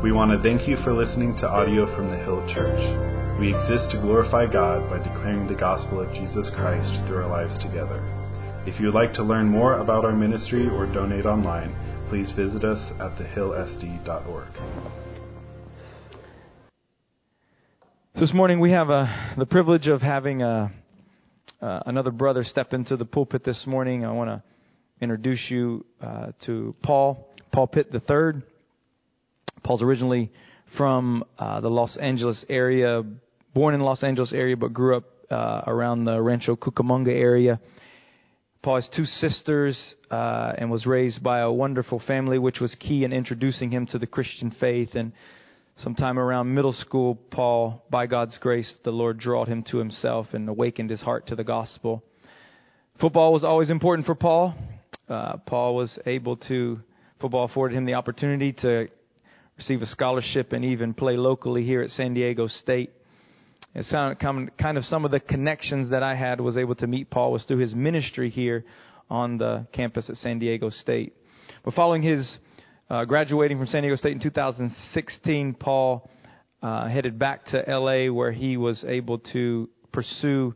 We want to thank you for listening to audio from the Hill Church. We exist to glorify God by declaring the gospel of Jesus Christ through our lives together. If you would like to learn more about our ministry or donate online, please visit us at thehillsd.org. This morning we have uh, the privilege of having uh, uh, another brother step into the pulpit this morning. I want to introduce you uh, to Paul, Paul Pitts III. Paul's originally from uh, the Los Angeles area, born in Los Angeles area, but grew up uh, around the Rancho Cucamonga area. Paul has two sisters uh, and was raised by a wonderful family, which was key in introducing him to the Christian faith. And sometime around middle school, Paul, by God's grace, the Lord drawed him to himself and awakened his heart to the gospel. Football was always important for Paul. Uh, Paul was able to, football afforded him the opportunity to receive a scholarship and even play locally here at San Diego State. It's kind of some of the connections that I had was able to meet Paul was through his ministry here on the campus at San Diego State. But following his uh, graduating from San Diego State in 2016, Paul uh, headed back to LA where he was able to pursue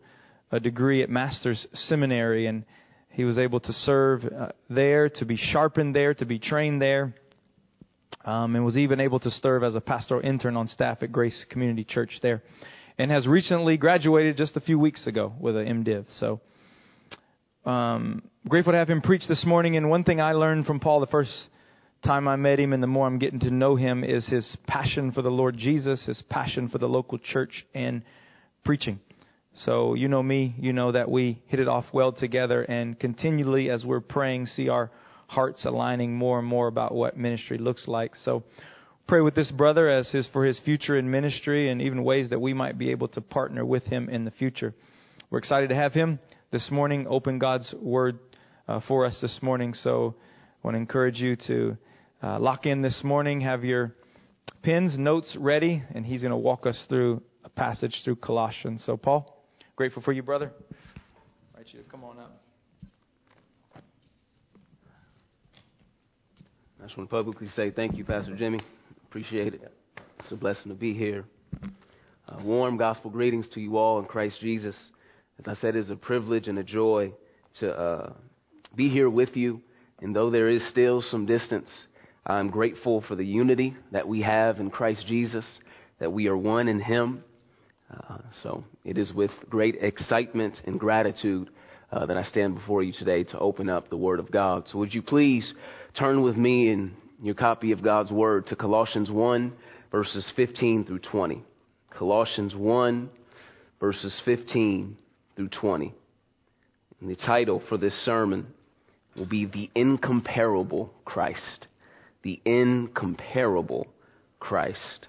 a degree at Master's Seminary and he was able to serve uh, there, to be sharpened there, to be trained there um, and was even able to serve as a pastoral intern on staff at Grace Community Church there, and has recently graduated just a few weeks ago with an MDiv. So, um, grateful to have him preach this morning. And one thing I learned from Paul the first time I met him, and the more I'm getting to know him, is his passion for the Lord Jesus, his passion for the local church, and preaching. So, you know me, you know that we hit it off well together, and continually as we're praying, see our hearts aligning more and more about what ministry looks like. So pray with this brother as his for his future in ministry and even ways that we might be able to partner with him in the future. We're excited to have him this morning open God's word uh, for us this morning. So I want to encourage you to uh, lock in this morning, have your pens, notes ready, and he's going to walk us through a passage through Colossians. So Paul, grateful for you, brother. I invite you come on up. I just want to publicly say thank you, Pastor Jimmy. Appreciate it. It's a blessing to be here. Uh, warm gospel greetings to you all in Christ Jesus. As I said, it's a privilege and a joy to uh, be here with you. And though there is still some distance, I'm grateful for the unity that we have in Christ Jesus, that we are one in Him. Uh, so it is with great excitement and gratitude uh, that I stand before you today to open up the Word of God. So would you please Turn with me in your copy of God's Word to Colossians 1, verses 15 through 20. Colossians 1, verses 15 through 20. And the title for this sermon will be The Incomparable Christ. The Incomparable Christ.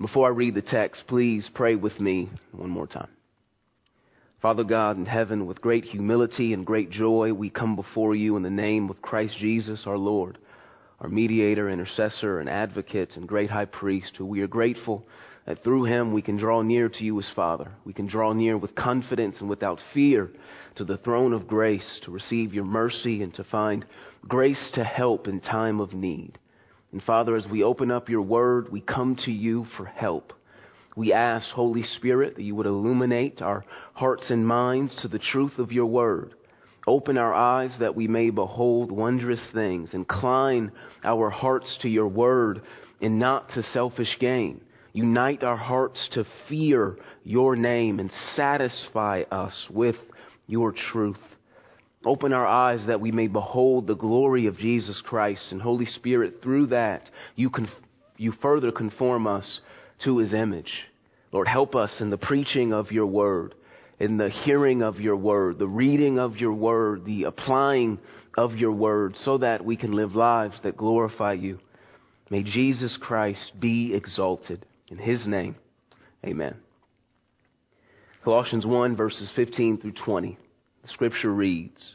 Before I read the text, please pray with me one more time. Father God in heaven, with great humility and great joy, we come before you in the name of Christ Jesus, our Lord, our mediator, intercessor, and advocate, and great high priest, who we are grateful that through him we can draw near to you as Father. We can draw near with confidence and without fear to the throne of grace to receive your mercy and to find grace to help in time of need. And Father, as we open up your word, we come to you for help. We ask, Holy Spirit, that you would illuminate our hearts and minds to the truth of your word. Open our eyes that we may behold wondrous things. Incline our hearts to your word and not to selfish gain. Unite our hearts to fear your name and satisfy us with your truth. Open our eyes that we may behold the glory of Jesus Christ. And Holy Spirit, through that, you, conf- you further conform us to his image. Lord, help us in the preaching of your word, in the hearing of your word, the reading of your word, the applying of your word, so that we can live lives that glorify you. May Jesus Christ be exalted. In his name, amen. Colossians 1, verses 15 through 20. The scripture reads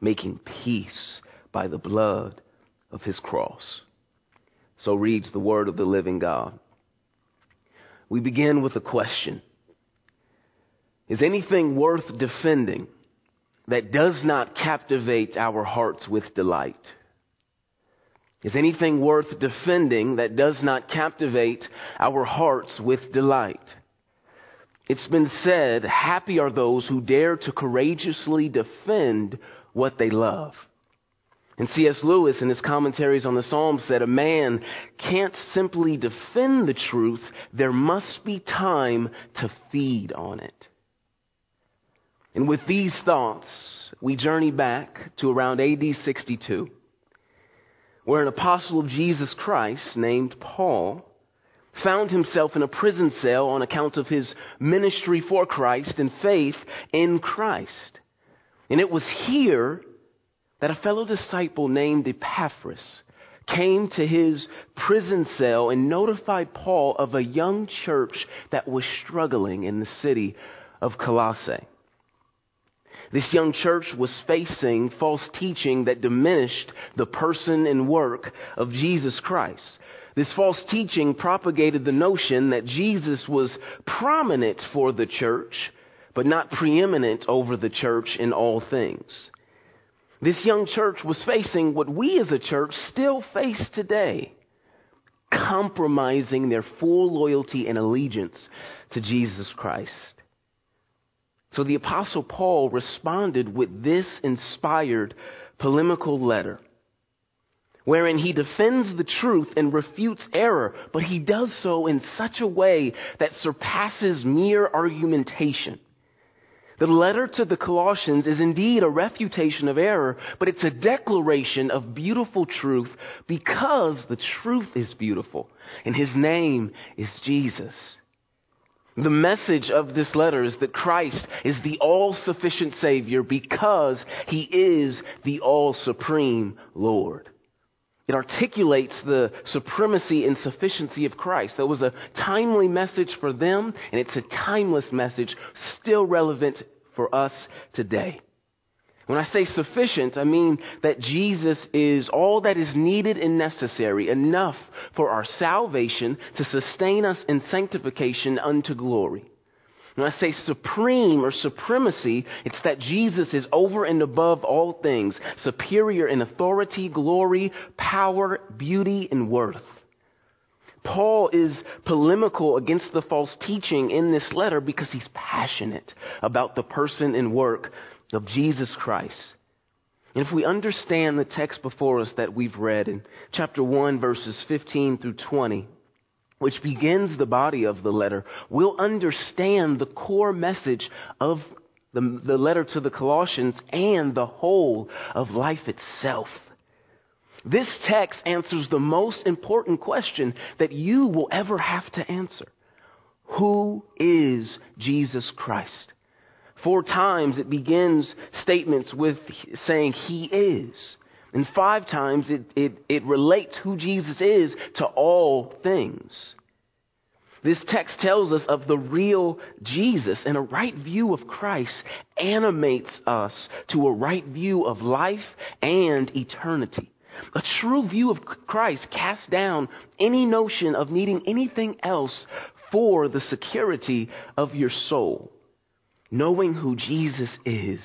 making peace by the blood of his cross. So reads the word of the living God. We begin with a question Is anything worth defending that does not captivate our hearts with delight? Is anything worth defending that does not captivate our hearts with delight? It's been said, happy are those who dare to courageously defend what they love. And C.S. Lewis, in his commentaries on the Psalms, said a man can't simply defend the truth, there must be time to feed on it. And with these thoughts, we journey back to around AD 62, where an apostle of Jesus Christ named Paul found himself in a prison cell on account of his ministry for Christ and faith in Christ. And it was here that a fellow disciple named Epaphras came to his prison cell and notified Paul of a young church that was struggling in the city of Colossae. This young church was facing false teaching that diminished the person and work of Jesus Christ. This false teaching propagated the notion that Jesus was prominent for the church, but not preeminent over the church in all things. This young church was facing what we as a church still face today compromising their full loyalty and allegiance to Jesus Christ. So the Apostle Paul responded with this inspired polemical letter, wherein he defends the truth and refutes error, but he does so in such a way that surpasses mere argumentation. The letter to the Colossians is indeed a refutation of error, but it's a declaration of beautiful truth because the truth is beautiful, and his name is Jesus. The message of this letter is that Christ is the all sufficient Savior because he is the all supreme Lord. It articulates the supremacy and sufficiency of Christ. That was a timely message for them, and it's a timeless message still relevant for us today. When I say sufficient, I mean that Jesus is all that is needed and necessary, enough for our salvation to sustain us in sanctification unto glory. When I say supreme or supremacy, it's that Jesus is over and above all things, superior in authority, glory, power, beauty, and worth. Paul is polemical against the false teaching in this letter because he's passionate about the person and work of Jesus Christ. And if we understand the text before us that we've read in chapter 1, verses 15 through 20, which begins the body of the letter, we'll understand the core message of the, the letter to the Colossians and the whole of life itself. This text answers the most important question that you will ever have to answer Who is Jesus Christ? Four times it begins statements with saying He is. And five times it, it, it relates who Jesus is to all things. This text tells us of the real Jesus, and a right view of Christ animates us to a right view of life and eternity. A true view of Christ casts down any notion of needing anything else for the security of your soul. Knowing who Jesus is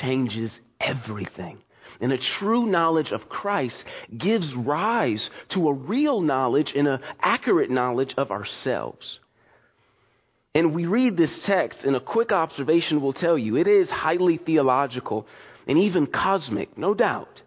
changes everything. And a true knowledge of Christ gives rise to a real knowledge and an accurate knowledge of ourselves. And we read this text, and a quick observation will tell you it is highly theological and even cosmic, no doubt.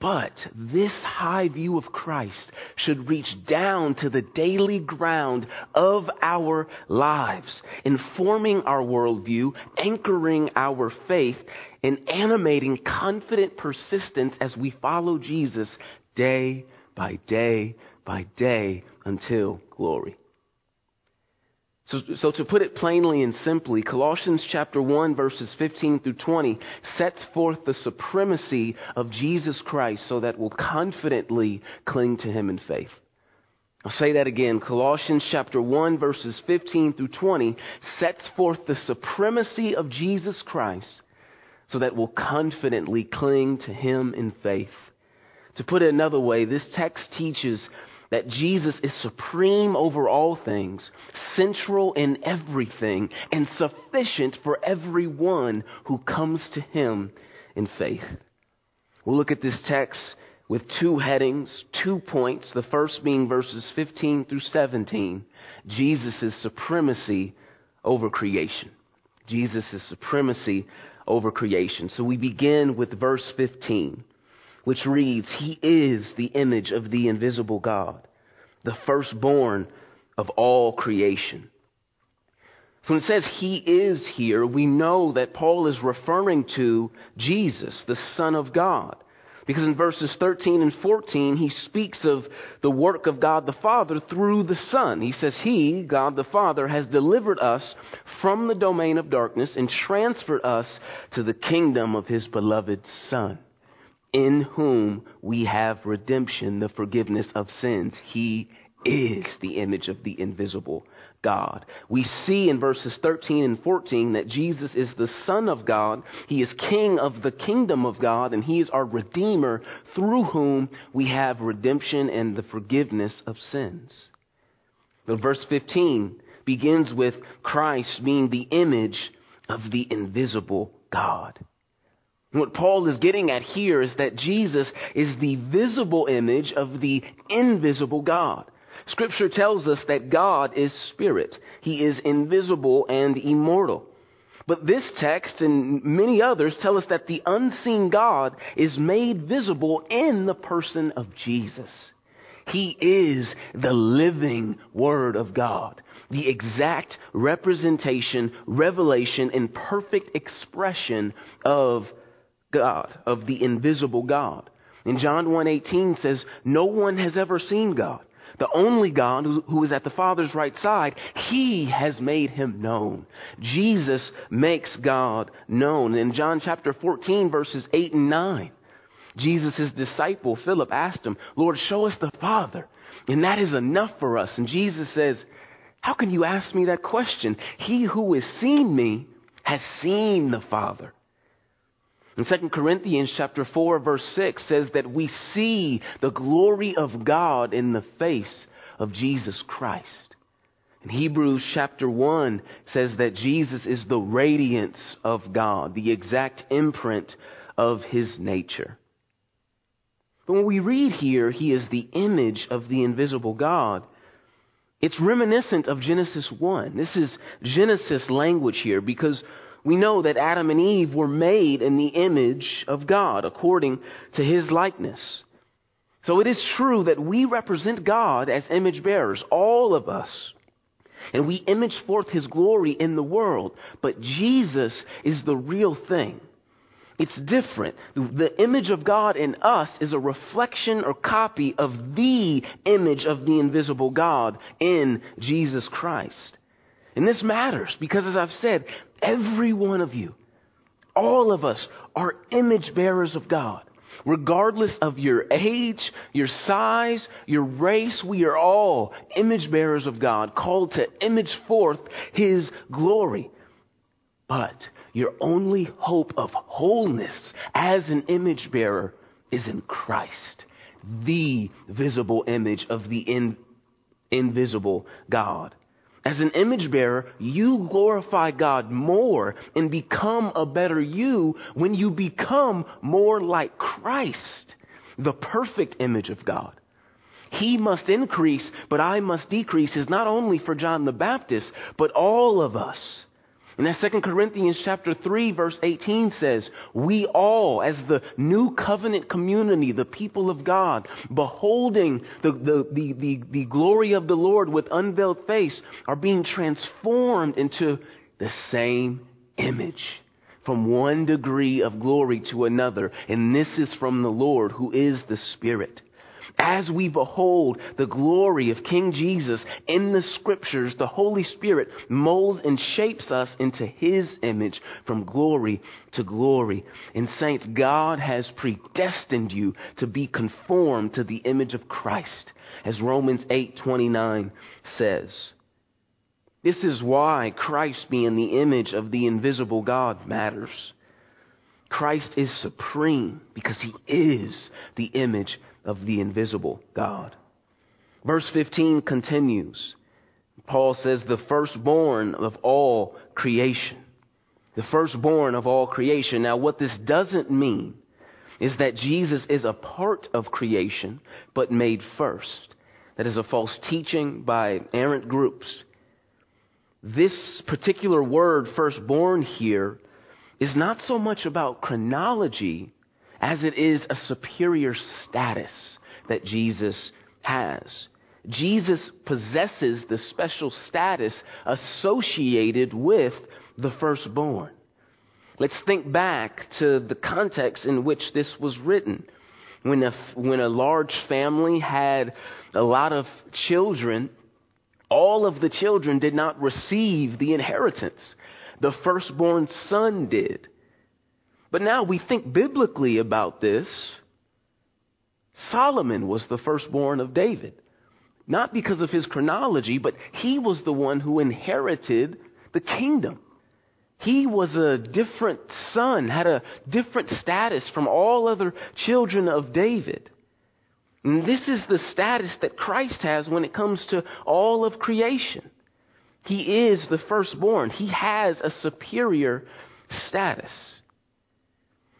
But this high view of Christ should reach down to the daily ground of our lives, informing our worldview, anchoring our faith, and animating confident persistence as we follow Jesus day by day by day until glory. So, so to put it plainly and simply, Colossians chapter 1 verses 15 through 20 sets forth the supremacy of Jesus Christ so that we'll confidently cling to him in faith. I'll say that again. Colossians chapter 1 verses 15 through 20 sets forth the supremacy of Jesus Christ so that we'll confidently cling to him in faith. To put it another way, this text teaches that Jesus is supreme over all things, central in everything, and sufficient for everyone who comes to him in faith. We'll look at this text with two headings, two points. The first being verses 15 through 17, Jesus' supremacy over creation. Jesus' supremacy over creation. So we begin with verse 15 which reads, He is the image of the invisible God, the firstborn of all creation. So when it says He is here, we know that Paul is referring to Jesus, the Son of God. Because in verses 13 and 14, he speaks of the work of God the Father through the Son. He says, He, God the Father, has delivered us from the domain of darkness and transferred us to the kingdom of His beloved Son in whom we have redemption, the forgiveness of sins. He is the image of the invisible God. We see in verses 13 and 14 that Jesus is the Son of God. He is King of the kingdom of God, and He is our Redeemer through whom we have redemption and the forgiveness of sins. But verse 15 begins with Christ being the image of the invisible God. What Paul is getting at here is that Jesus is the visible image of the invisible God. Scripture tells us that God is spirit. He is invisible and immortal. But this text and many others tell us that the unseen God is made visible in the person of Jesus. He is the living Word of God, the exact representation, revelation, and perfect expression of God, of the invisible God. And John 1:18 says, "No one has ever seen God. The only God who is at the Father's right side, He has made Him known. Jesus makes God known. In John chapter 14, verses 8 and 9, Jesus' disciple, Philip, asked him, Lord, show us the Father, and that is enough for us. And Jesus says, How can you ask me that question? He who has seen me has seen the Father. In 2 Corinthians chapter 4 verse 6 says that we see the glory of God in the face of Jesus Christ. In Hebrews chapter 1 says that Jesus is the radiance of God, the exact imprint of his nature. But when we read here, he is the image of the invisible God, it's reminiscent of Genesis 1. This is Genesis language here because we know that Adam and Eve were made in the image of God according to his likeness. So it is true that we represent God as image bearers, all of us. And we image forth his glory in the world. But Jesus is the real thing. It's different. The image of God in us is a reflection or copy of the image of the invisible God in Jesus Christ. And this matters because, as I've said, every one of you, all of us, are image bearers of God. Regardless of your age, your size, your race, we are all image bearers of God, called to image forth His glory. But your only hope of wholeness as an image bearer is in Christ, the visible image of the in, invisible God. As an image bearer, you glorify God more and become a better you when you become more like Christ, the perfect image of God. He must increase, but I must decrease is not only for John the Baptist, but all of us. And as 2 Corinthians chapter 3 verse 18 says, we all as the new covenant community, the people of God, beholding the, the, the, the, the glory of the Lord with unveiled face, are being transformed into the same image from one degree of glory to another. And this is from the Lord who is the Spirit. As we behold the glory of King Jesus in the scriptures, the Holy Spirit molds and shapes us into His image from glory to glory. And saints, God has predestined you to be conformed to the image of Christ, as Romans 8:29 says. This is why Christ being the image of the invisible God matters. Christ is supreme because he is the image of the invisible God. Verse 15 continues. Paul says, the firstborn of all creation. The firstborn of all creation. Now, what this doesn't mean is that Jesus is a part of creation, but made first. That is a false teaching by errant groups. This particular word, firstborn, here, is not so much about chronology as it is a superior status that Jesus has. Jesus possesses the special status associated with the firstborn. Let's think back to the context in which this was written. When a, when a large family had a lot of children, all of the children did not receive the inheritance. The firstborn son did. But now we think biblically about this. Solomon was the firstborn of David. Not because of his chronology, but he was the one who inherited the kingdom. He was a different son, had a different status from all other children of David. And this is the status that Christ has when it comes to all of creation. He is the firstborn. He has a superior status.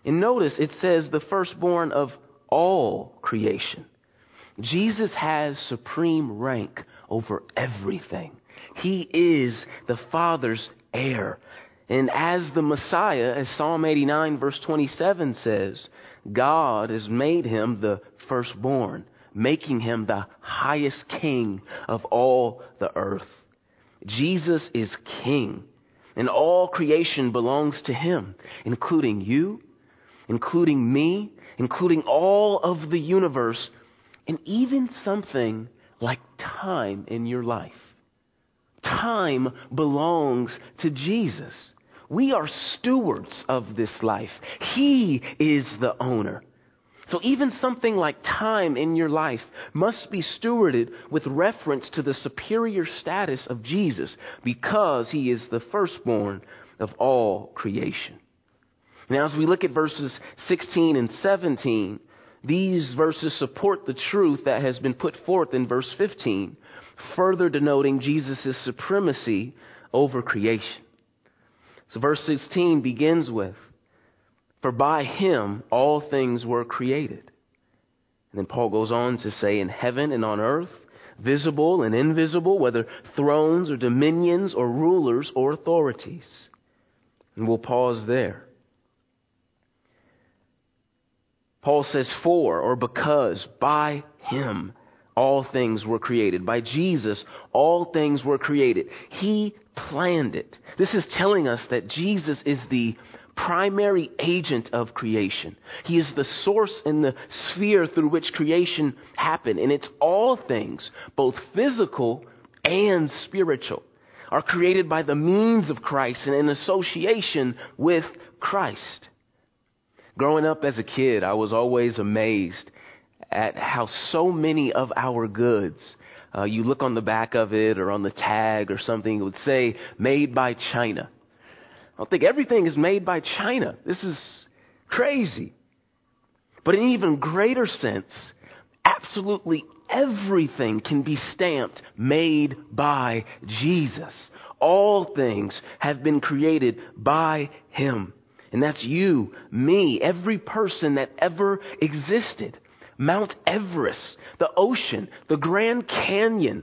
And notice it says the firstborn of all creation. Jesus has supreme rank over everything. He is the Father's heir. And as the Messiah, as Psalm 89 verse 27 says, God has made him the firstborn, making him the highest king of all the earth. Jesus is king, and all creation belongs to him, including you including me, including all of the universe, and even something like time in your life. Time belongs to Jesus. We are stewards of this life. He is the owner. So even something like time in your life must be stewarded with reference to the superior status of Jesus because he is the firstborn of all creation. Now, as we look at verses 16 and 17, these verses support the truth that has been put forth in verse 15, further denoting Jesus' supremacy over creation. So, verse 16 begins with, For by him all things were created. And then Paul goes on to say, In heaven and on earth, visible and invisible, whether thrones or dominions or rulers or authorities. And we'll pause there. Paul says, for or because by him all things were created. By Jesus, all things were created. He planned it. This is telling us that Jesus is the primary agent of creation. He is the source and the sphere through which creation happened. And it's all things, both physical and spiritual, are created by the means of Christ and in association with Christ. Growing up as a kid, I was always amazed at how so many of our goods, uh, you look on the back of it or on the tag or something, it would say made by China. I don't think everything is made by China. This is crazy. But in an even greater sense, absolutely everything can be stamped made by Jesus. All things have been created by Him. And that's you, me, every person that ever existed. Mount Everest, the ocean, the Grand Canyon,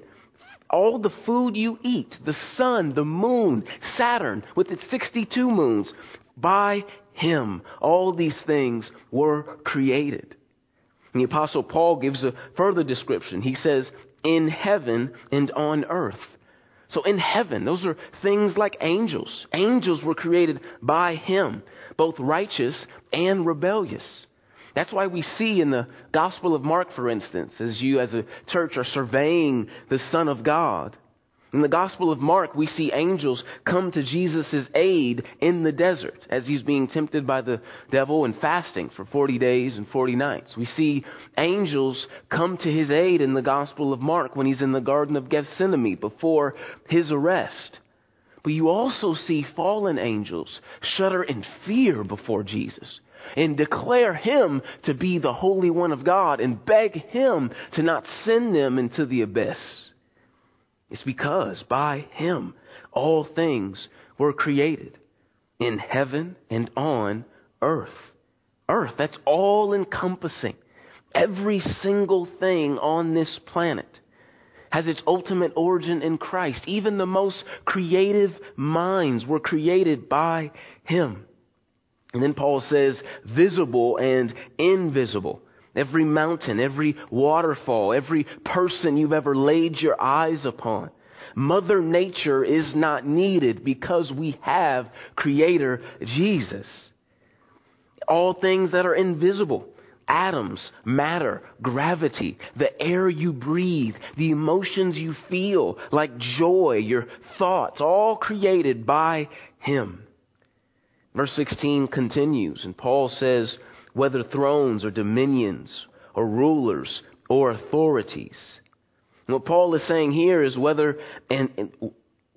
all the food you eat, the sun, the moon, Saturn with its 62 moons, by him, all these things were created. And the apostle Paul gives a further description. He says, in heaven and on earth. So in heaven, those are things like angels. Angels were created by him, both righteous and rebellious. That's why we see in the Gospel of Mark, for instance, as you as a church are surveying the Son of God, in the Gospel of Mark, we see angels come to Jesus' aid in the desert as he's being tempted by the devil and fasting for 40 days and 40 nights. We see angels come to his aid in the Gospel of Mark when he's in the Garden of Gethsemane before his arrest. But you also see fallen angels shudder in fear before Jesus and declare him to be the Holy One of God and beg him to not send them into the abyss. It's because by him all things were created in heaven and on earth. Earth, that's all encompassing. Every single thing on this planet has its ultimate origin in Christ. Even the most creative minds were created by him. And then Paul says, visible and invisible. Every mountain, every waterfall, every person you've ever laid your eyes upon. Mother Nature is not needed because we have Creator Jesus. All things that are invisible atoms, matter, gravity, the air you breathe, the emotions you feel, like joy, your thoughts, all created by Him. Verse 16 continues, and Paul says, whether thrones or dominions or rulers or authorities. And what Paul is saying here is whether, and,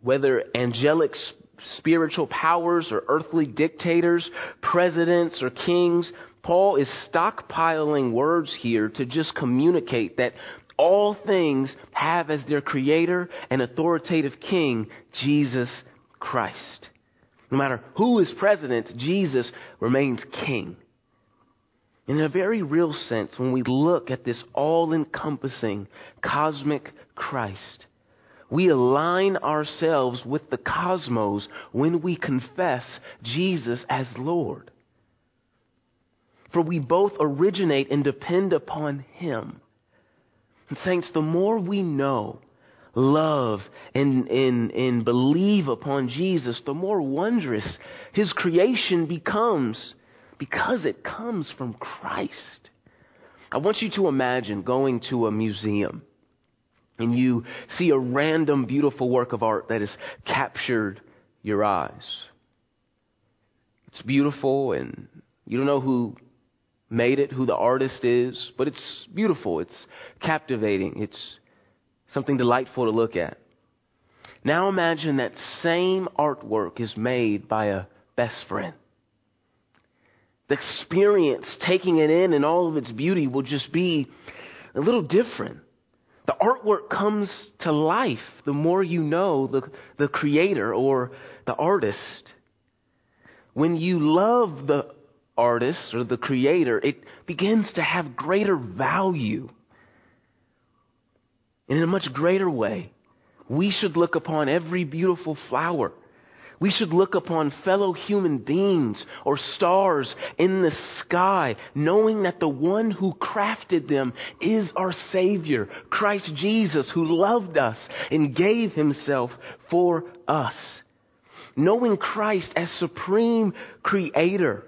whether angelic spiritual powers or earthly dictators, presidents or kings, Paul is stockpiling words here to just communicate that all things have as their creator and authoritative king Jesus Christ. No matter who is president, Jesus remains king. In a very real sense, when we look at this all encompassing cosmic Christ, we align ourselves with the cosmos when we confess Jesus as Lord. For we both originate and depend upon Him. And, saints, the more we know, love, and, and, and believe upon Jesus, the more wondrous His creation becomes because it comes from Christ. I want you to imagine going to a museum and you see a random beautiful work of art that has captured your eyes. It's beautiful and you don't know who made it, who the artist is, but it's beautiful. It's captivating. It's something delightful to look at. Now imagine that same artwork is made by a best friend the experience, taking it in and all of its beauty will just be a little different. The artwork comes to life the more you know the, the creator or the artist. When you love the artist or the creator, it begins to have greater value. And in a much greater way, we should look upon every beautiful flower we should look upon fellow human beings or stars in the sky, knowing that the one who crafted them is our Savior, Christ Jesus, who loved us and gave himself for us. Knowing Christ as supreme creator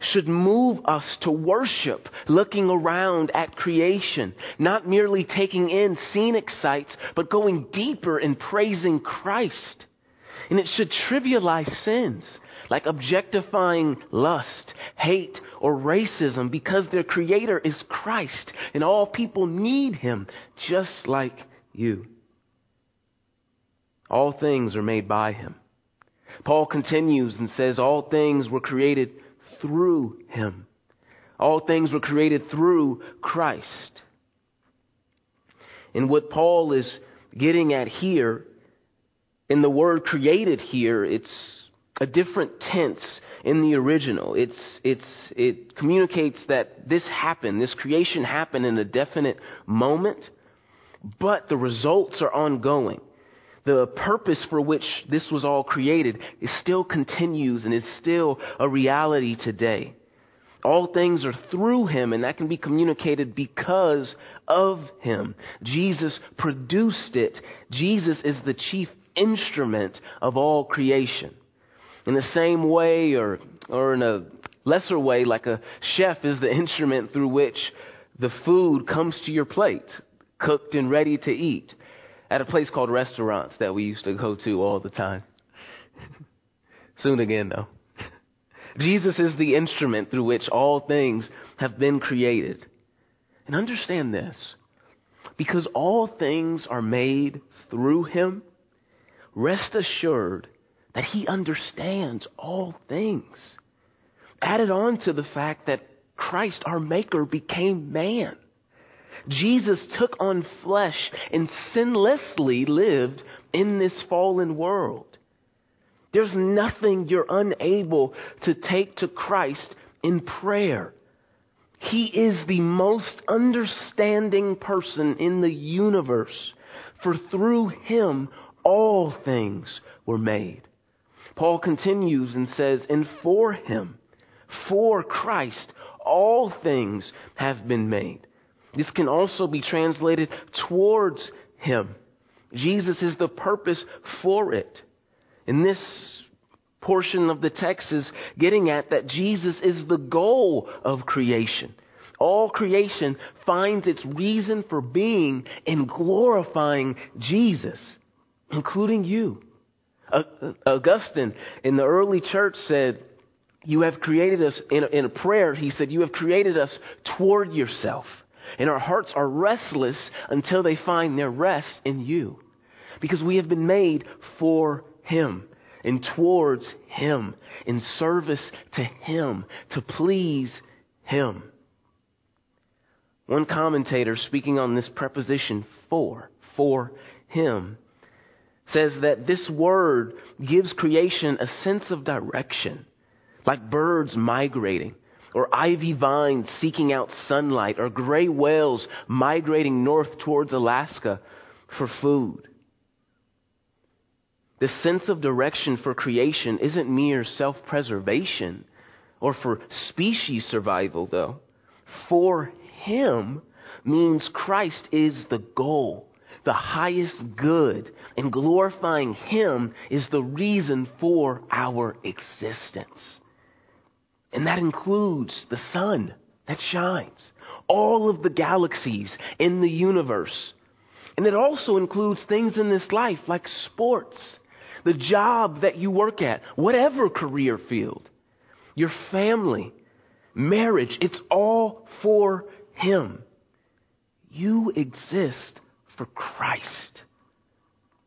should move us to worship, looking around at creation, not merely taking in scenic sights, but going deeper in praising Christ. And it should trivialize sins like objectifying lust, hate, or racism because their creator is Christ and all people need him just like you. All things are made by him. Paul continues and says, All things were created through him. All things were created through Christ. And what Paul is getting at here in the word created here, it's a different tense in the original. It's, it's, it communicates that this happened, this creation happened in a definite moment, but the results are ongoing. the purpose for which this was all created is still continues and is still a reality today. All things are through him, and that can be communicated because of him. Jesus produced it. Jesus is the chief instrument of all creation. In the same way, or, or in a lesser way, like a chef is the instrument through which the food comes to your plate, cooked and ready to eat, at a place called restaurants that we used to go to all the time. Soon again, though. Jesus is the instrument through which all things have been created. And understand this because all things are made through him, rest assured that he understands all things. Added on to the fact that Christ, our Maker, became man. Jesus took on flesh and sinlessly lived in this fallen world. There's nothing you're unable to take to Christ in prayer. He is the most understanding person in the universe, for through him all things were made. Paul continues and says, And for him, for Christ, all things have been made. This can also be translated towards him. Jesus is the purpose for it. And this portion of the text is getting at that Jesus is the goal of creation. All creation finds its reason for being in glorifying Jesus, including you. Augustine in the early church said, You have created us, in a, in a prayer, he said, You have created us toward yourself. And our hearts are restless until they find their rest in you. Because we have been made for him and towards Him, in service to Him, to please Him. One commentator speaking on this preposition for, for Him, says that this word gives creation a sense of direction, like birds migrating, or ivy vines seeking out sunlight, or gray whales migrating north towards Alaska for food. The sense of direction for creation isn't mere self preservation or for species survival, though. For Him means Christ is the goal, the highest good, and glorifying Him is the reason for our existence. And that includes the sun that shines, all of the galaxies in the universe. And it also includes things in this life like sports the job that you work at, whatever career field, your family, marriage, it's all for Him. You exist for Christ.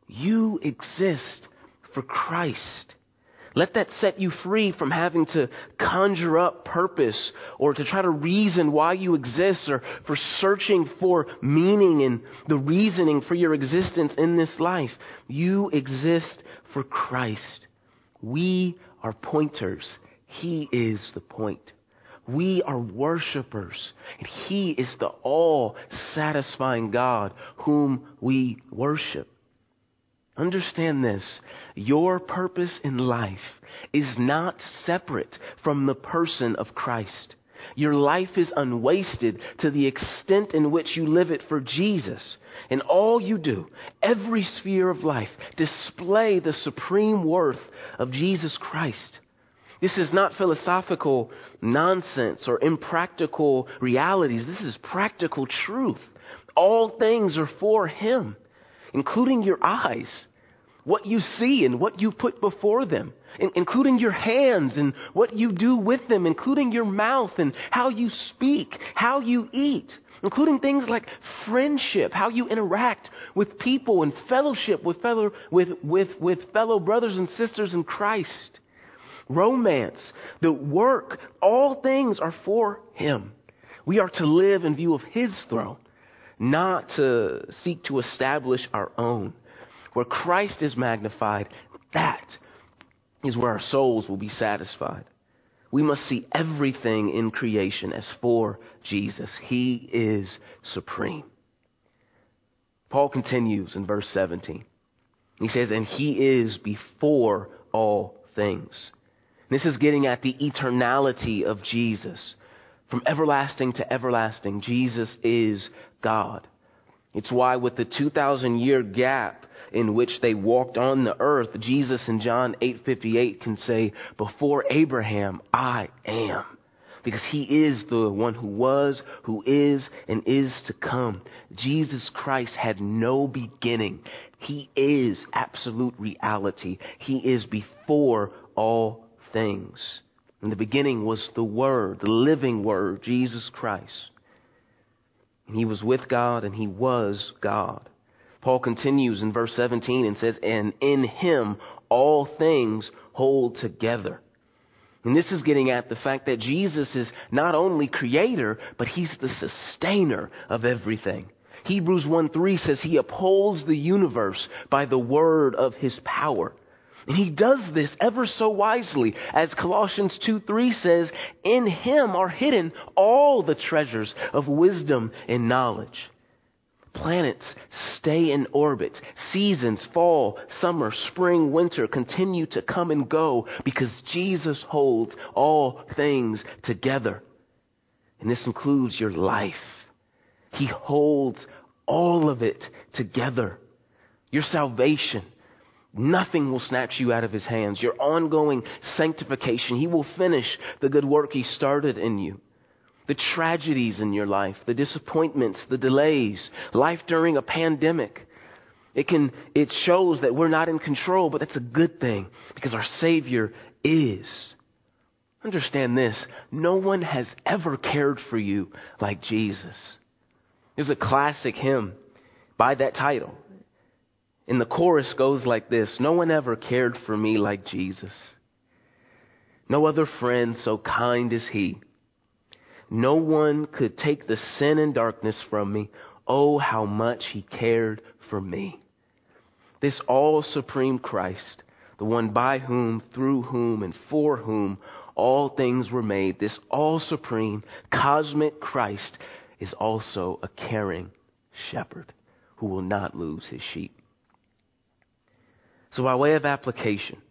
You exist for Christ. Let that set you free from having to conjure up purpose or to try to reason why you exist or for searching for meaning and the reasoning for your existence in this life. You exist for Christ. We are pointers. He is the point. We are worshipers, and He is the all satisfying God whom we worship. Understand this. Your purpose in life is not separate from the person of Christ. Your life is unwasted to the extent in which you live it for Jesus. And all you do, every sphere of life, display the supreme worth of Jesus Christ. This is not philosophical nonsense or impractical realities. This is practical truth. All things are for Him including your eyes, what you see and what you put before them, including your hands and what you do with them, including your mouth and how you speak, how you eat, including things like friendship, how you interact with people and fellowship with fellow, with, with, with fellow brothers and sisters in Christ. Romance, the work, all things are for Him. We are to live in view of His throne not to seek to establish our own. Where Christ is magnified, that is where our souls will be satisfied. We must see everything in creation as for Jesus. He is supreme. Paul continues in verse 17. He says, and he is before all things. This is getting at the eternality of Jesus. From everlasting to everlasting, Jesus is God. It's why, with the 2,000 year gap in which they walked on the earth, Jesus in John 8:58 can say, "Before Abraham, I am." Because he is the one who was, who is, and is to come. Jesus Christ had no beginning. He is absolute reality. He is before all things. In the beginning was the Word, the living Word, Jesus Christ. And he was with God and he was God. Paul continues in verse 17 and says, And in him all things hold together. And this is getting at the fact that Jesus is not only creator, but he's the sustainer of everything. Hebrews 1 3 says he upholds the universe by the word of his power. And he does this ever so wisely. As Colossians 2 3 says, In him are hidden all the treasures of wisdom and knowledge. Planets stay in orbit. Seasons, fall, summer, spring, winter, continue to come and go because Jesus holds all things together. And this includes your life. He holds all of it together. Your salvation. Nothing will snatch you out of his hands. Your ongoing sanctification. He will finish the good work he started in you. The tragedies in your life, the disappointments, the delays, life during a pandemic. It can, it shows that we're not in control, but that's a good thing because our Savior is. Understand this. No one has ever cared for you like Jesus. There's a classic hymn by that title. And the chorus goes like this No one ever cared for me like Jesus. No other friend so kind as He. No one could take the sin and darkness from me. Oh, how much He cared for me. This all supreme Christ, the one by whom, through whom, and for whom all things were made, this all supreme cosmic Christ is also a caring shepherd who will not lose his sheep. So, by way of application,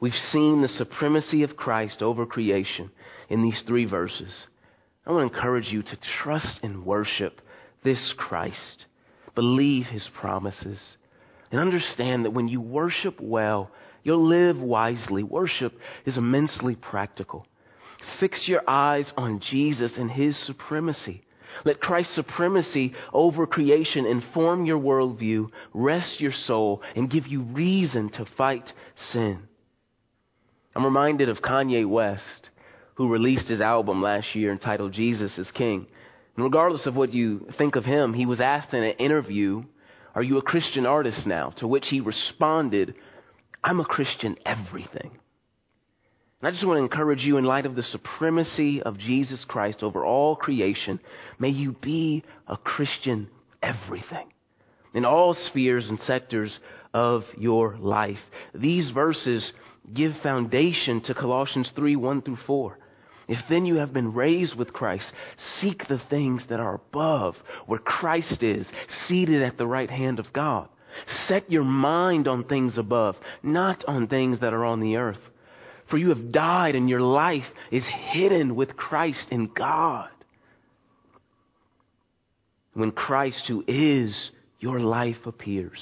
we've seen the supremacy of Christ over creation in these three verses. I want to encourage you to trust and worship this Christ, believe his promises, and understand that when you worship well, you'll live wisely. Worship is immensely practical. Fix your eyes on Jesus and his supremacy. Let Christ's supremacy over creation inform your worldview, rest your soul, and give you reason to fight sin. I'm reminded of Kanye West, who released his album last year entitled Jesus is King. And regardless of what you think of him, he was asked in an interview, Are you a Christian artist now? To which he responded, I'm a Christian everything. I just want to encourage you, in light of the supremacy of Jesus Christ over all creation, may you be a Christian everything in all spheres and sectors of your life. These verses give foundation to Colossians 3 1 through 4. If then you have been raised with Christ, seek the things that are above, where Christ is, seated at the right hand of God. Set your mind on things above, not on things that are on the earth. For you have died, and your life is hidden with Christ in God. When Christ, who is your life, appears,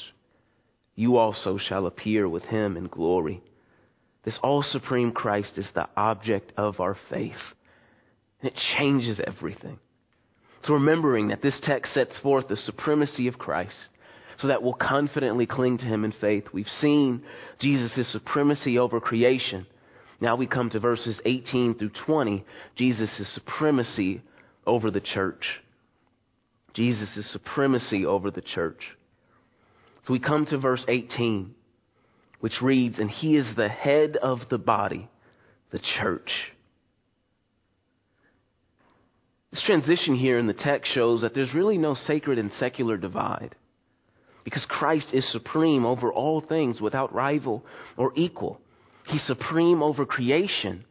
you also shall appear with him in glory. This all supreme Christ is the object of our faith. And it changes everything. So, remembering that this text sets forth the supremacy of Christ, so that we'll confidently cling to him in faith. We've seen Jesus' supremacy over creation. Now we come to verses 18 through 20, Jesus' supremacy over the church. Jesus' supremacy over the church. So we come to verse 18, which reads, And he is the head of the body, the church. This transition here in the text shows that there's really no sacred and secular divide because Christ is supreme over all things without rival or equal. He's supreme over creation.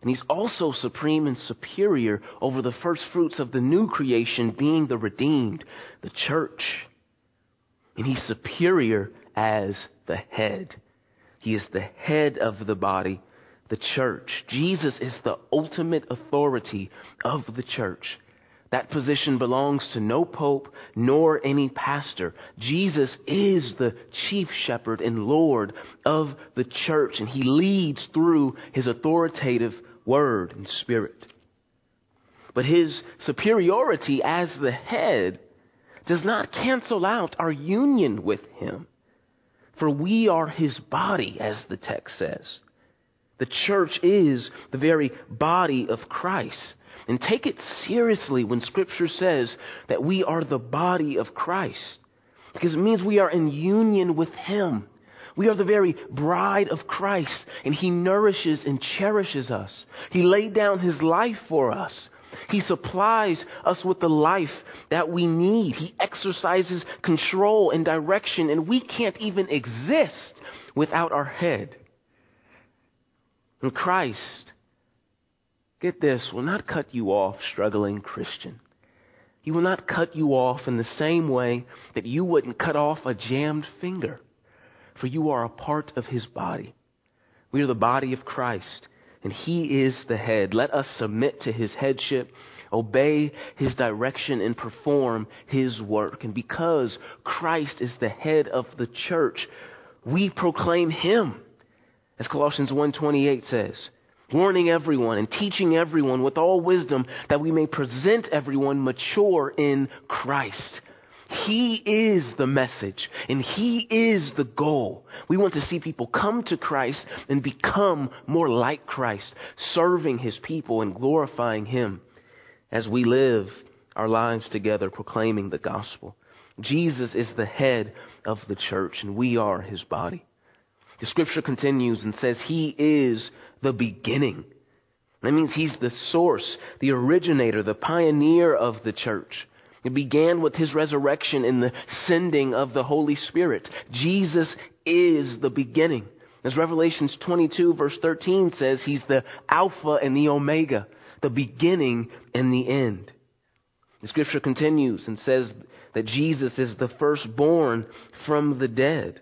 And he's also supreme and superior over the first fruits of the new creation, being the redeemed, the church. And he's superior as the head. He is the head of the body, the church. Jesus is the ultimate authority of the church. That position belongs to no pope nor any pastor. Jesus is the chief shepherd and Lord of the church, and he leads through his authoritative word and spirit. But his superiority as the head does not cancel out our union with him. For we are his body, as the text says. The church is the very body of Christ. And take it seriously when Scripture says that we are the body of Christ. Because it means we are in union with Him. We are the very bride of Christ, and He nourishes and cherishes us. He laid down His life for us. He supplies us with the life that we need. He exercises control and direction, and we can't even exist without our head. And Christ, get this, will not cut you off, struggling Christian. He will not cut you off in the same way that you wouldn't cut off a jammed finger, for you are a part of his body. We are the body of Christ and He is the head. Let us submit to His headship, obey His direction, and perform His work. And because Christ is the head of the church, we proclaim Him. As Colossians 1.28 says, warning everyone and teaching everyone with all wisdom that we may present everyone mature in Christ. He is the message and He is the goal. We want to see people come to Christ and become more like Christ, serving His people and glorifying Him as we live our lives together proclaiming the gospel. Jesus is the head of the church and we are His body. The scripture continues and says He is the beginning. That means He's the source, the originator, the pioneer of the church. It began with his resurrection and the sending of the Holy Spirit. Jesus is the beginning. As Revelations 22 verse 13 says, he's the Alpha and the Omega, the beginning and the end. The scripture continues and says that Jesus is the firstborn from the dead.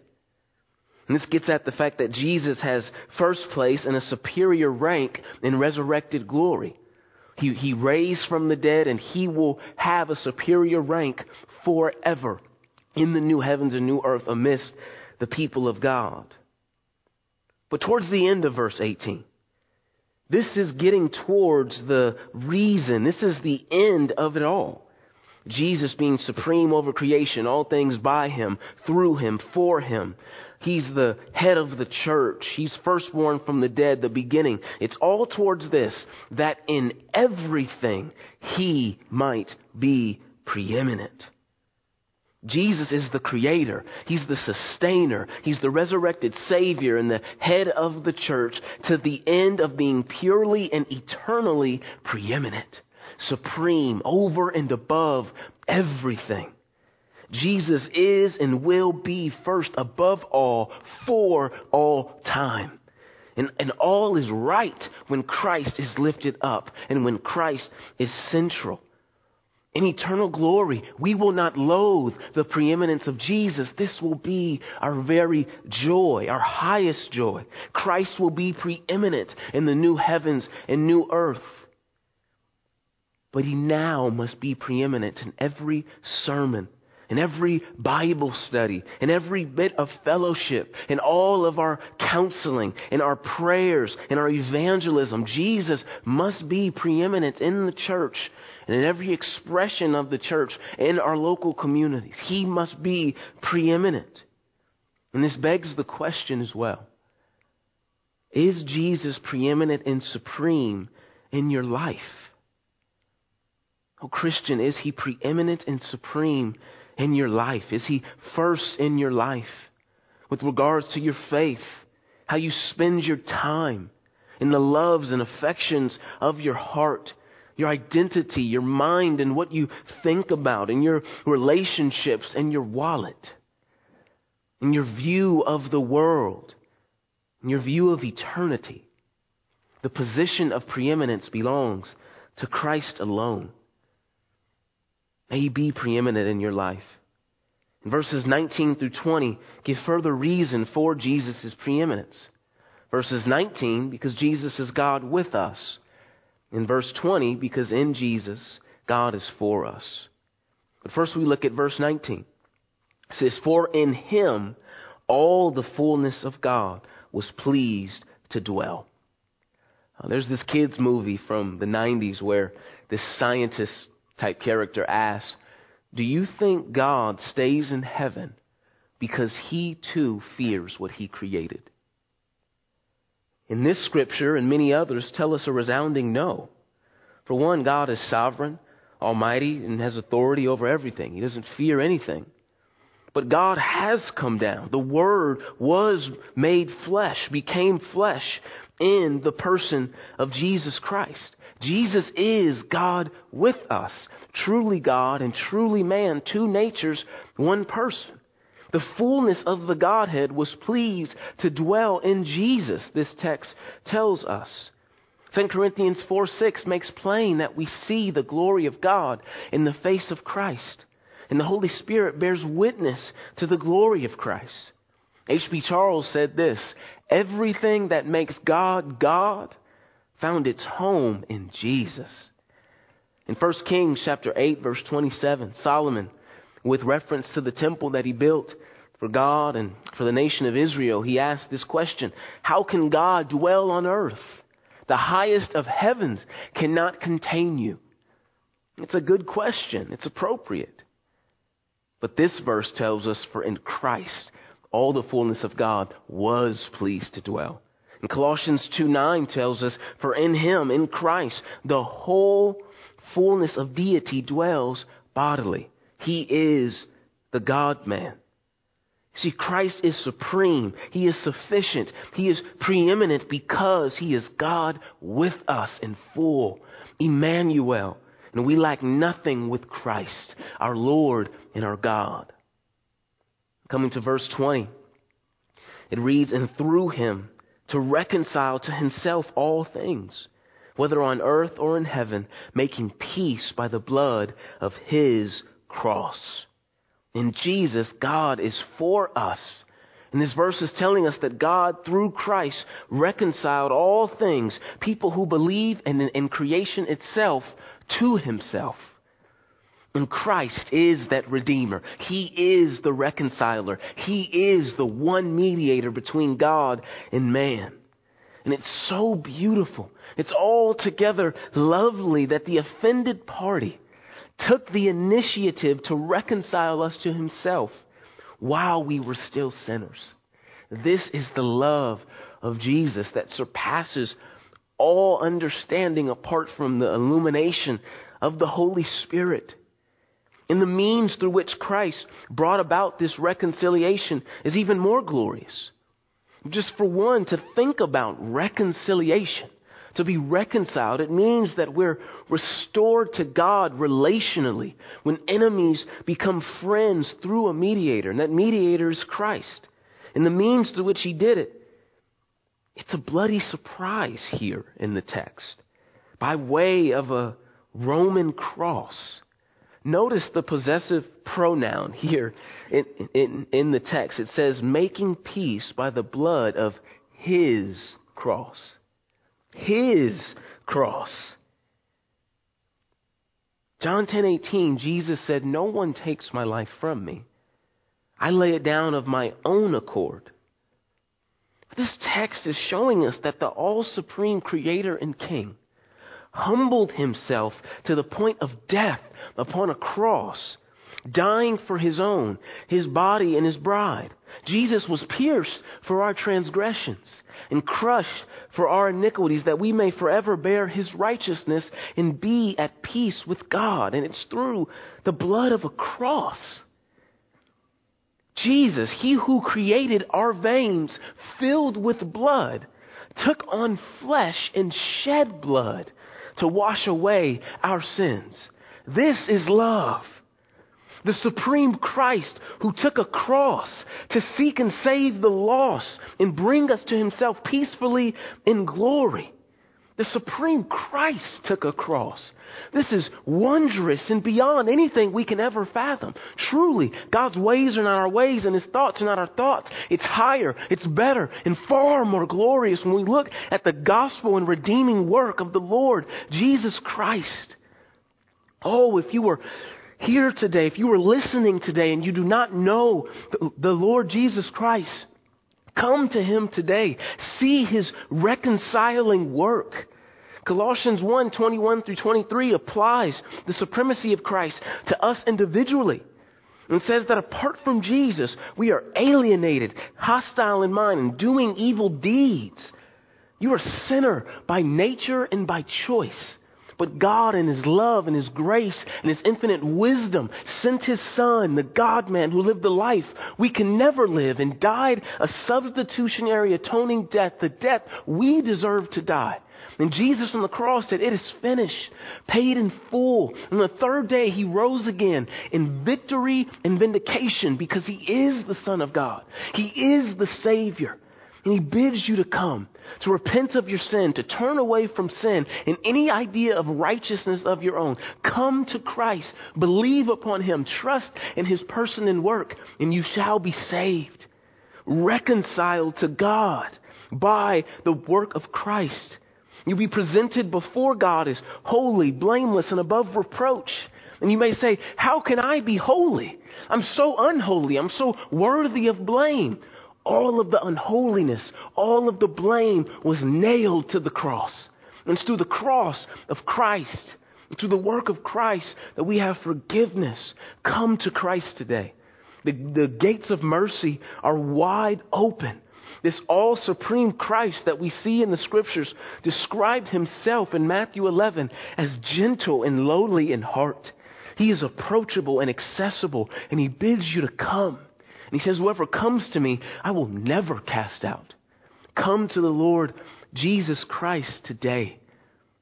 And this gets at the fact that Jesus has first place and a superior rank in resurrected glory. He, he raised from the dead and he will have a superior rank forever in the new heavens and new earth amidst the people of God. But towards the end of verse 18, this is getting towards the reason. This is the end of it all. Jesus being supreme over creation, all things by him, through him, for him. He's the head of the church. He's firstborn from the dead, the beginning. It's all towards this, that in everything he might be preeminent. Jesus is the creator. He's the sustainer. He's the resurrected savior and the head of the church to the end of being purely and eternally preeminent, supreme, over and above everything. Jesus is and will be first above all for all time. And, and all is right when Christ is lifted up and when Christ is central. In eternal glory, we will not loathe the preeminence of Jesus. This will be our very joy, our highest joy. Christ will be preeminent in the new heavens and new earth. But he now must be preeminent in every sermon in every Bible study, in every bit of fellowship, in all of our counseling, in our prayers, in our evangelism, Jesus must be preeminent in the church and in every expression of the church in our local communities. He must be preeminent. And this begs the question as well Is Jesus preeminent and supreme in your life? Oh, Christian, is he preeminent and supreme in your life? Is He first in your life with regards to your faith, how you spend your time, in the loves and affections of your heart, your identity, your mind, and what you think about, and your relationships and your wallet, in your view of the world, in your view of eternity? The position of preeminence belongs to Christ alone. May He be preeminent in your life. Verses 19 through 20 give further reason for Jesus' preeminence. Verses 19, because Jesus is God with us. In verse 20, because in Jesus, God is for us. But first we look at verse 19. It says, For in him all the fullness of God was pleased to dwell. There's this kids movie from the 90s where this scientist type character asks, Do you think God stays in heaven because he too fears what he created? In this scripture and many others tell us a resounding no. For one, God is sovereign, almighty, and has authority over everything. He doesn't fear anything. But God has come down. The Word was made flesh, became flesh in the person of Jesus Christ. Jesus is God with us, truly God and truly man, two natures, one person. The fullness of the Godhead was pleased to dwell in Jesus, this text tells us. 2 Corinthians 4 6 makes plain that we see the glory of God in the face of Christ. And the Holy Spirit bears witness to the glory of Christ. H.B. Charles said this Everything that makes God God found its home in Jesus. In 1 Kings chapter 8 verse 27, Solomon, with reference to the temple that he built for God and for the nation of Israel, he asked this question, how can God dwell on earth? The highest of heavens cannot contain you. It's a good question. It's appropriate. But this verse tells us, for in Christ all the fullness of God was pleased to dwell. And Colossians 2 9 tells us, For in him, in Christ, the whole fullness of deity dwells bodily. He is the God man. See, Christ is supreme. He is sufficient. He is preeminent because He is God with us in full. Emmanuel. And we lack nothing with Christ, our Lord and our God. Coming to verse 20, it reads, And through him to reconcile to himself all things, whether on earth or in heaven, making peace by the blood of his cross. In Jesus, God is for us. And this verse is telling us that God, through Christ, reconciled all things, people who believe in, in creation itself, to himself. And Christ is that Redeemer. He is the reconciler. He is the one mediator between God and man. And it's so beautiful. It's altogether lovely that the offended party took the initiative to reconcile us to himself while we were still sinners. This is the love of Jesus that surpasses all understanding apart from the illumination of the Holy Spirit. And the means through which Christ brought about this reconciliation is even more glorious. Just for one, to think about reconciliation, to be reconciled, it means that we're restored to God relationally when enemies become friends through a mediator, and that mediator is Christ. And the means through which he did it it's a bloody surprise here in the text by way of a Roman cross. Notice the possessive pronoun here in, in, in, the text. It says, making peace by the blood of his cross. His cross. John 10:18 Jesus said, "No one takes my life from me. I lay it down of my own accord." This text is showing us that the all supreme creator and king humbled himself to the point of death upon a cross, dying for his own, his body and his bride. Jesus was pierced for our transgressions and crushed for our iniquities that we may forever bear his righteousness and be at peace with God. And it's through the blood of a cross Jesus, he who created our veins filled with blood, took on flesh and shed blood to wash away our sins. This is love. The supreme Christ who took a cross to seek and save the lost and bring us to himself peacefully in glory. The supreme Christ took a cross. This is wondrous and beyond anything we can ever fathom. Truly, God's ways are not our ways and His thoughts are not our thoughts. It's higher, it's better, and far more glorious when we look at the gospel and redeeming work of the Lord Jesus Christ. Oh, if you were here today, if you were listening today and you do not know the Lord Jesus Christ, Come to him today. See his reconciling work. Colossians 1 21 through 23 applies the supremacy of Christ to us individually. And says that apart from Jesus, we are alienated, hostile in mind, and doing evil deeds. You are a sinner by nature and by choice. But God, in His love and His grace and His infinite wisdom, sent His Son, the God man who lived the life we can never live and died a substitutionary atoning death, the death we deserve to die. And Jesus on the cross said, It is finished, paid in full. And the third day he rose again in victory and vindication because he is the Son of God. He is the Savior. And he bids you to come, to repent of your sin, to turn away from sin and any idea of righteousness of your own. Come to Christ, believe upon him, trust in his person and work, and you shall be saved. Reconciled to God by the work of Christ. You'll be presented before God as holy, blameless, and above reproach. And you may say, How can I be holy? I'm so unholy. I'm so worthy of blame all of the unholiness, all of the blame was nailed to the cross. And it's through the cross of Christ, through the work of Christ, that we have forgiveness. Come to Christ today. The, the gates of mercy are wide open. This all supreme Christ that we see in the scriptures described himself in Matthew 11 as gentle and lowly in heart. He is approachable and accessible, and he bids you to come. And he says, Whoever comes to me, I will never cast out. Come to the Lord Jesus Christ today.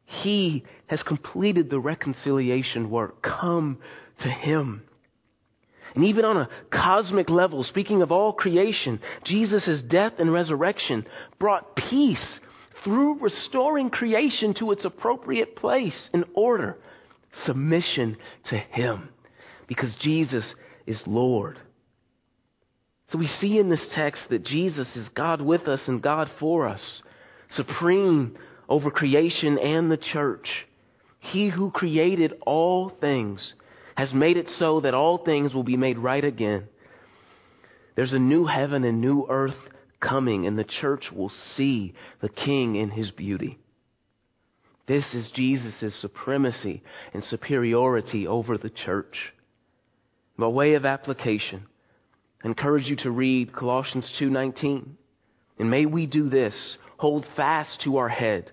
He has completed the reconciliation work. Come to Him. And even on a cosmic level, speaking of all creation, Jesus' death and resurrection brought peace through restoring creation to its appropriate place and order. Submission to Him. Because Jesus is Lord. So we see in this text that Jesus is God with us and God for us, supreme over creation and the church. He who created all things has made it so that all things will be made right again. There's a new heaven and new earth coming, and the church will see the King in his beauty. This is Jesus' supremacy and superiority over the church. By way of application, I encourage you to read Colossians 2:19. And may we do this, hold fast to our head,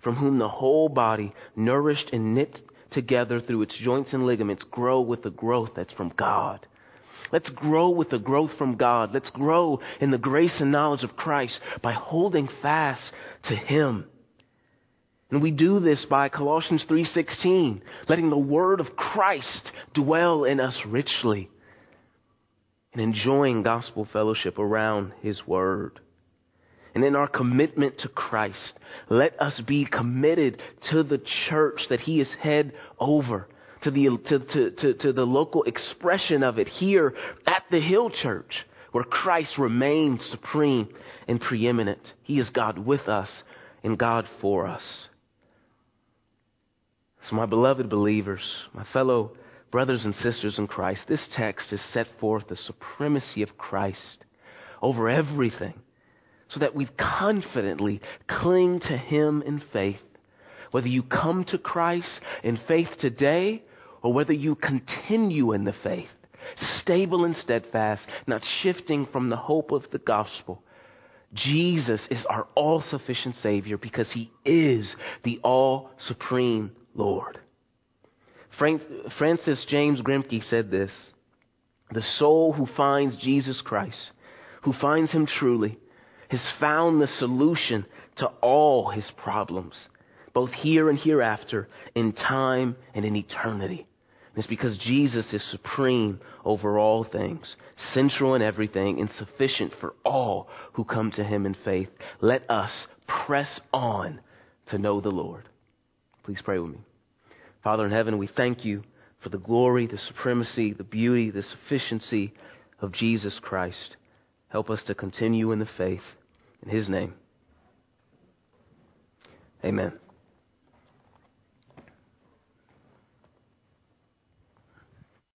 from whom the whole body, nourished and knit together through its joints and ligaments, grow with the growth that's from God. Let's grow with the growth from God. Let's grow in the grace and knowledge of Christ by holding fast to him. And we do this by Colossians 3:16, letting the word of Christ dwell in us richly and enjoying gospel fellowship around His Word. And in our commitment to Christ, let us be committed to the church that He is head over, to the, to, to, to, to the local expression of it here at the Hill Church, where Christ remains supreme and preeminent. He is God with us and God for us. So, my beloved believers, my fellow brothers and sisters in Christ, this text has set forth the supremacy of Christ over everything so that we confidently cling to Him in faith. Whether you come to Christ in faith today or whether you continue in the faith, stable and steadfast, not shifting from the hope of the gospel. Jesus is our all sufficient Savior because He is the all supreme Lord. Francis James Grimke said this The soul who finds Jesus Christ, who finds him truly, has found the solution to all his problems, both here and hereafter, in time and in eternity. And it's because Jesus is supreme over all things, central in everything, and sufficient for all who come to him in faith. Let us press on to know the Lord. Please pray with me. Father in heaven, we thank you for the glory, the supremacy, the beauty, the sufficiency of Jesus Christ. Help us to continue in the faith. In his name. Amen.